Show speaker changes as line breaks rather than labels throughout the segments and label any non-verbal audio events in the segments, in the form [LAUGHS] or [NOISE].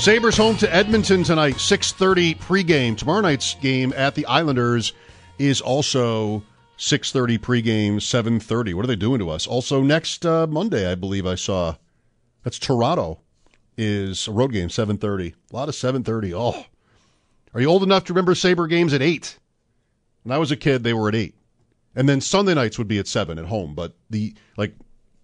Sabres home to Edmonton tonight, 6.30 pregame. Tomorrow night's game at the Islanders is also 6.30 pregame, 7.30. What are they doing to us? Also next uh, Monday, I believe I saw. That's Toronto is a road game, 7.30. A lot of 7.30. Oh. Are you old enough to remember Sabre games at 8? When I was a kid, they were at 8. And then Sunday nights would be at 7 at home. But the like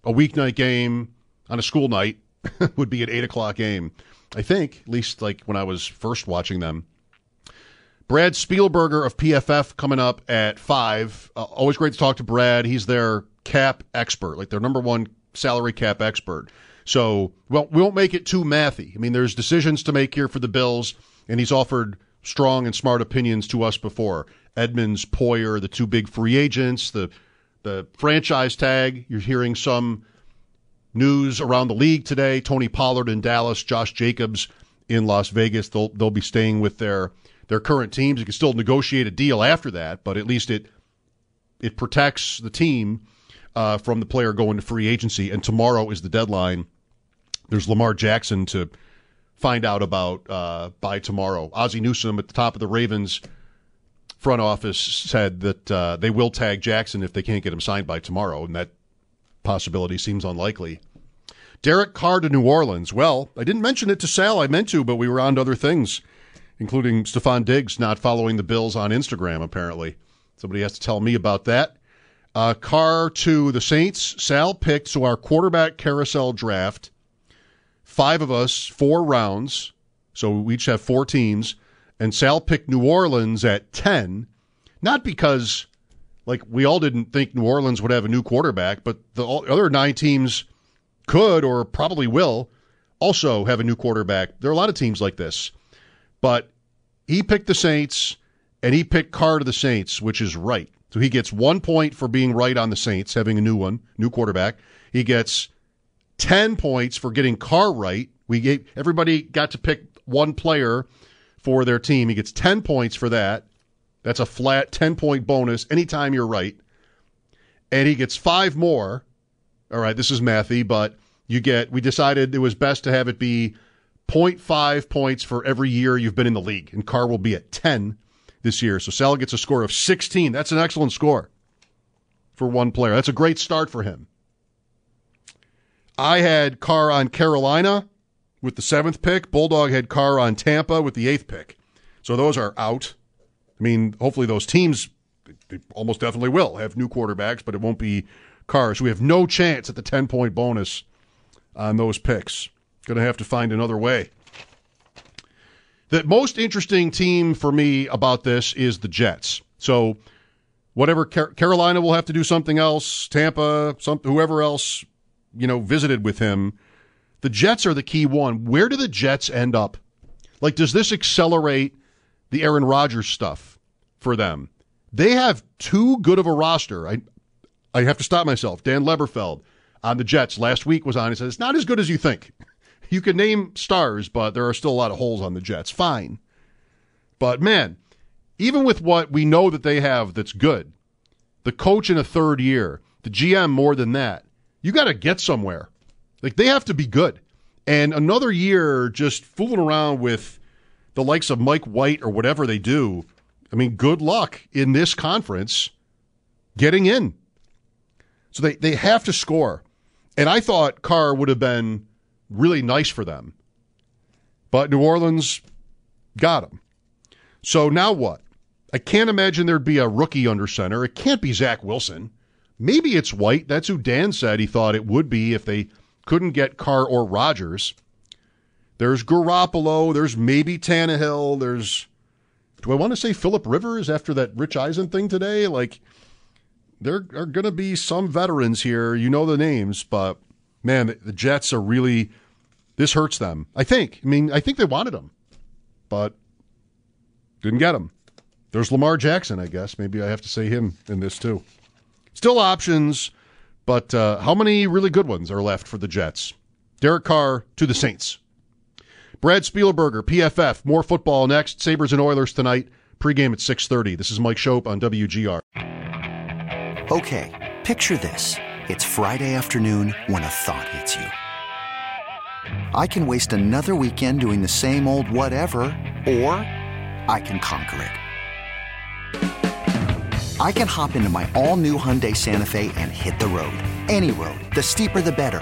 a weeknight game on a school night [LAUGHS] would be an 8 o'clock game. I think, at least like when I was first watching them. Brad Spielberger of PFF coming up at 5. Uh, always great to talk to Brad. He's their cap expert, like their number one salary cap expert. So, well, we won't make it too mathy. I mean, there's decisions to make here for the Bills, and he's offered strong and smart opinions to us before. Edmonds, Poyer, the two big free agents, the the franchise tag. You're hearing some news around the league today. Tony Pollard in Dallas, Josh Jacobs in Las Vegas. They'll they'll be staying with their their current teams. You can still negotiate a deal after that, but at least it it protects the team uh, from the player going to free agency. And tomorrow is the deadline there's Lamar Jackson to find out about uh, by tomorrow. Ozzie Newsome at the top of the Ravens front office said that uh, they will tag Jackson if they can't get him signed by tomorrow, and that possibility seems unlikely. Derek Carr to New Orleans. Well, I didn't mention it to Sal. I meant to, but we were on to other things, including Stefon Diggs not following the Bills on Instagram, apparently. Somebody has to tell me about that. Uh, Carr to the Saints. Sal picked, so our quarterback carousel draft five of us, four rounds. So we each have four teams. And Sal picked New Orleans at 10, not because, like, we all didn't think New Orleans would have a new quarterback, but the other nine teams could or probably will also have a new quarterback. There are a lot of teams like this. But he picked the Saints and he picked Carr to the Saints, which is right. So he gets one point for being right on the Saints, having a new one, new quarterback. He gets 10 points for getting Carr right. We gave everybody got to pick one player for their team. He gets 10 points for that. That's a flat 10 point bonus anytime you're right. And he gets five more. All right, this is mathy, but you get, we decided it was best to have it be 0.5 points for every year you've been in the league. And Carr will be at 10 this year. So Sal gets a score of 16. That's an excellent score for one player. That's a great start for him. I had Carr on Carolina with the seventh pick. Bulldog had Carr on Tampa with the eighth pick. So those are out. I mean, hopefully those teams almost definitely will have new quarterbacks, but it won't be Carr. So we have no chance at the 10 point bonus on those picks. Going to have to find another way. The most interesting team for me about this is the Jets. So whatever Carolina will have to do something else, Tampa, some whoever else you know, visited with him. The Jets are the key one. Where do the Jets end up? Like, does this accelerate the Aaron Rodgers stuff for them? They have too good of a roster. I, I have to stop myself. Dan Leberfeld on the Jets last week was on. He said, it's not as good as you think. [LAUGHS] You can name stars, but there are still a lot of holes on the Jets. Fine. But man, even with what we know that they have that's good, the coach in a third year, the GM more than that, you got to get somewhere. Like they have to be good. And another year just fooling around with the likes of Mike White or whatever they do. I mean, good luck in this conference getting in. So they, they have to score. And I thought Carr would have been really nice for them. But New Orleans got him. So now what? I can't imagine there'd be a rookie under center. It can't be Zach Wilson. Maybe it's White. That's who Dan said he thought it would be if they couldn't get Carr or Rodgers. There's Garoppolo. There's maybe Tannehill. There's do I want to say Philip Rivers after that Rich Eisen thing today? Like, there are going to be some veterans here. You know the names, but man, the Jets are really. This hurts them. I think. I mean, I think they wanted him, but didn't get him. There's Lamar Jackson, I guess. Maybe I have to say him in this too. Still options, but uh, how many really good ones are left for the Jets? Derek Carr to the Saints. Brad Spielberger, PFF. More football next. Sabres and Oilers tonight. Pregame at 6.30. This is Mike Schopp on WGR.
Okay, picture this. It's Friday afternoon when a thought hits you. I can waste another weekend doing the same old whatever, or I can conquer it. I can hop into my all-new Hyundai Santa Fe and hit the road. Any road. The steeper the better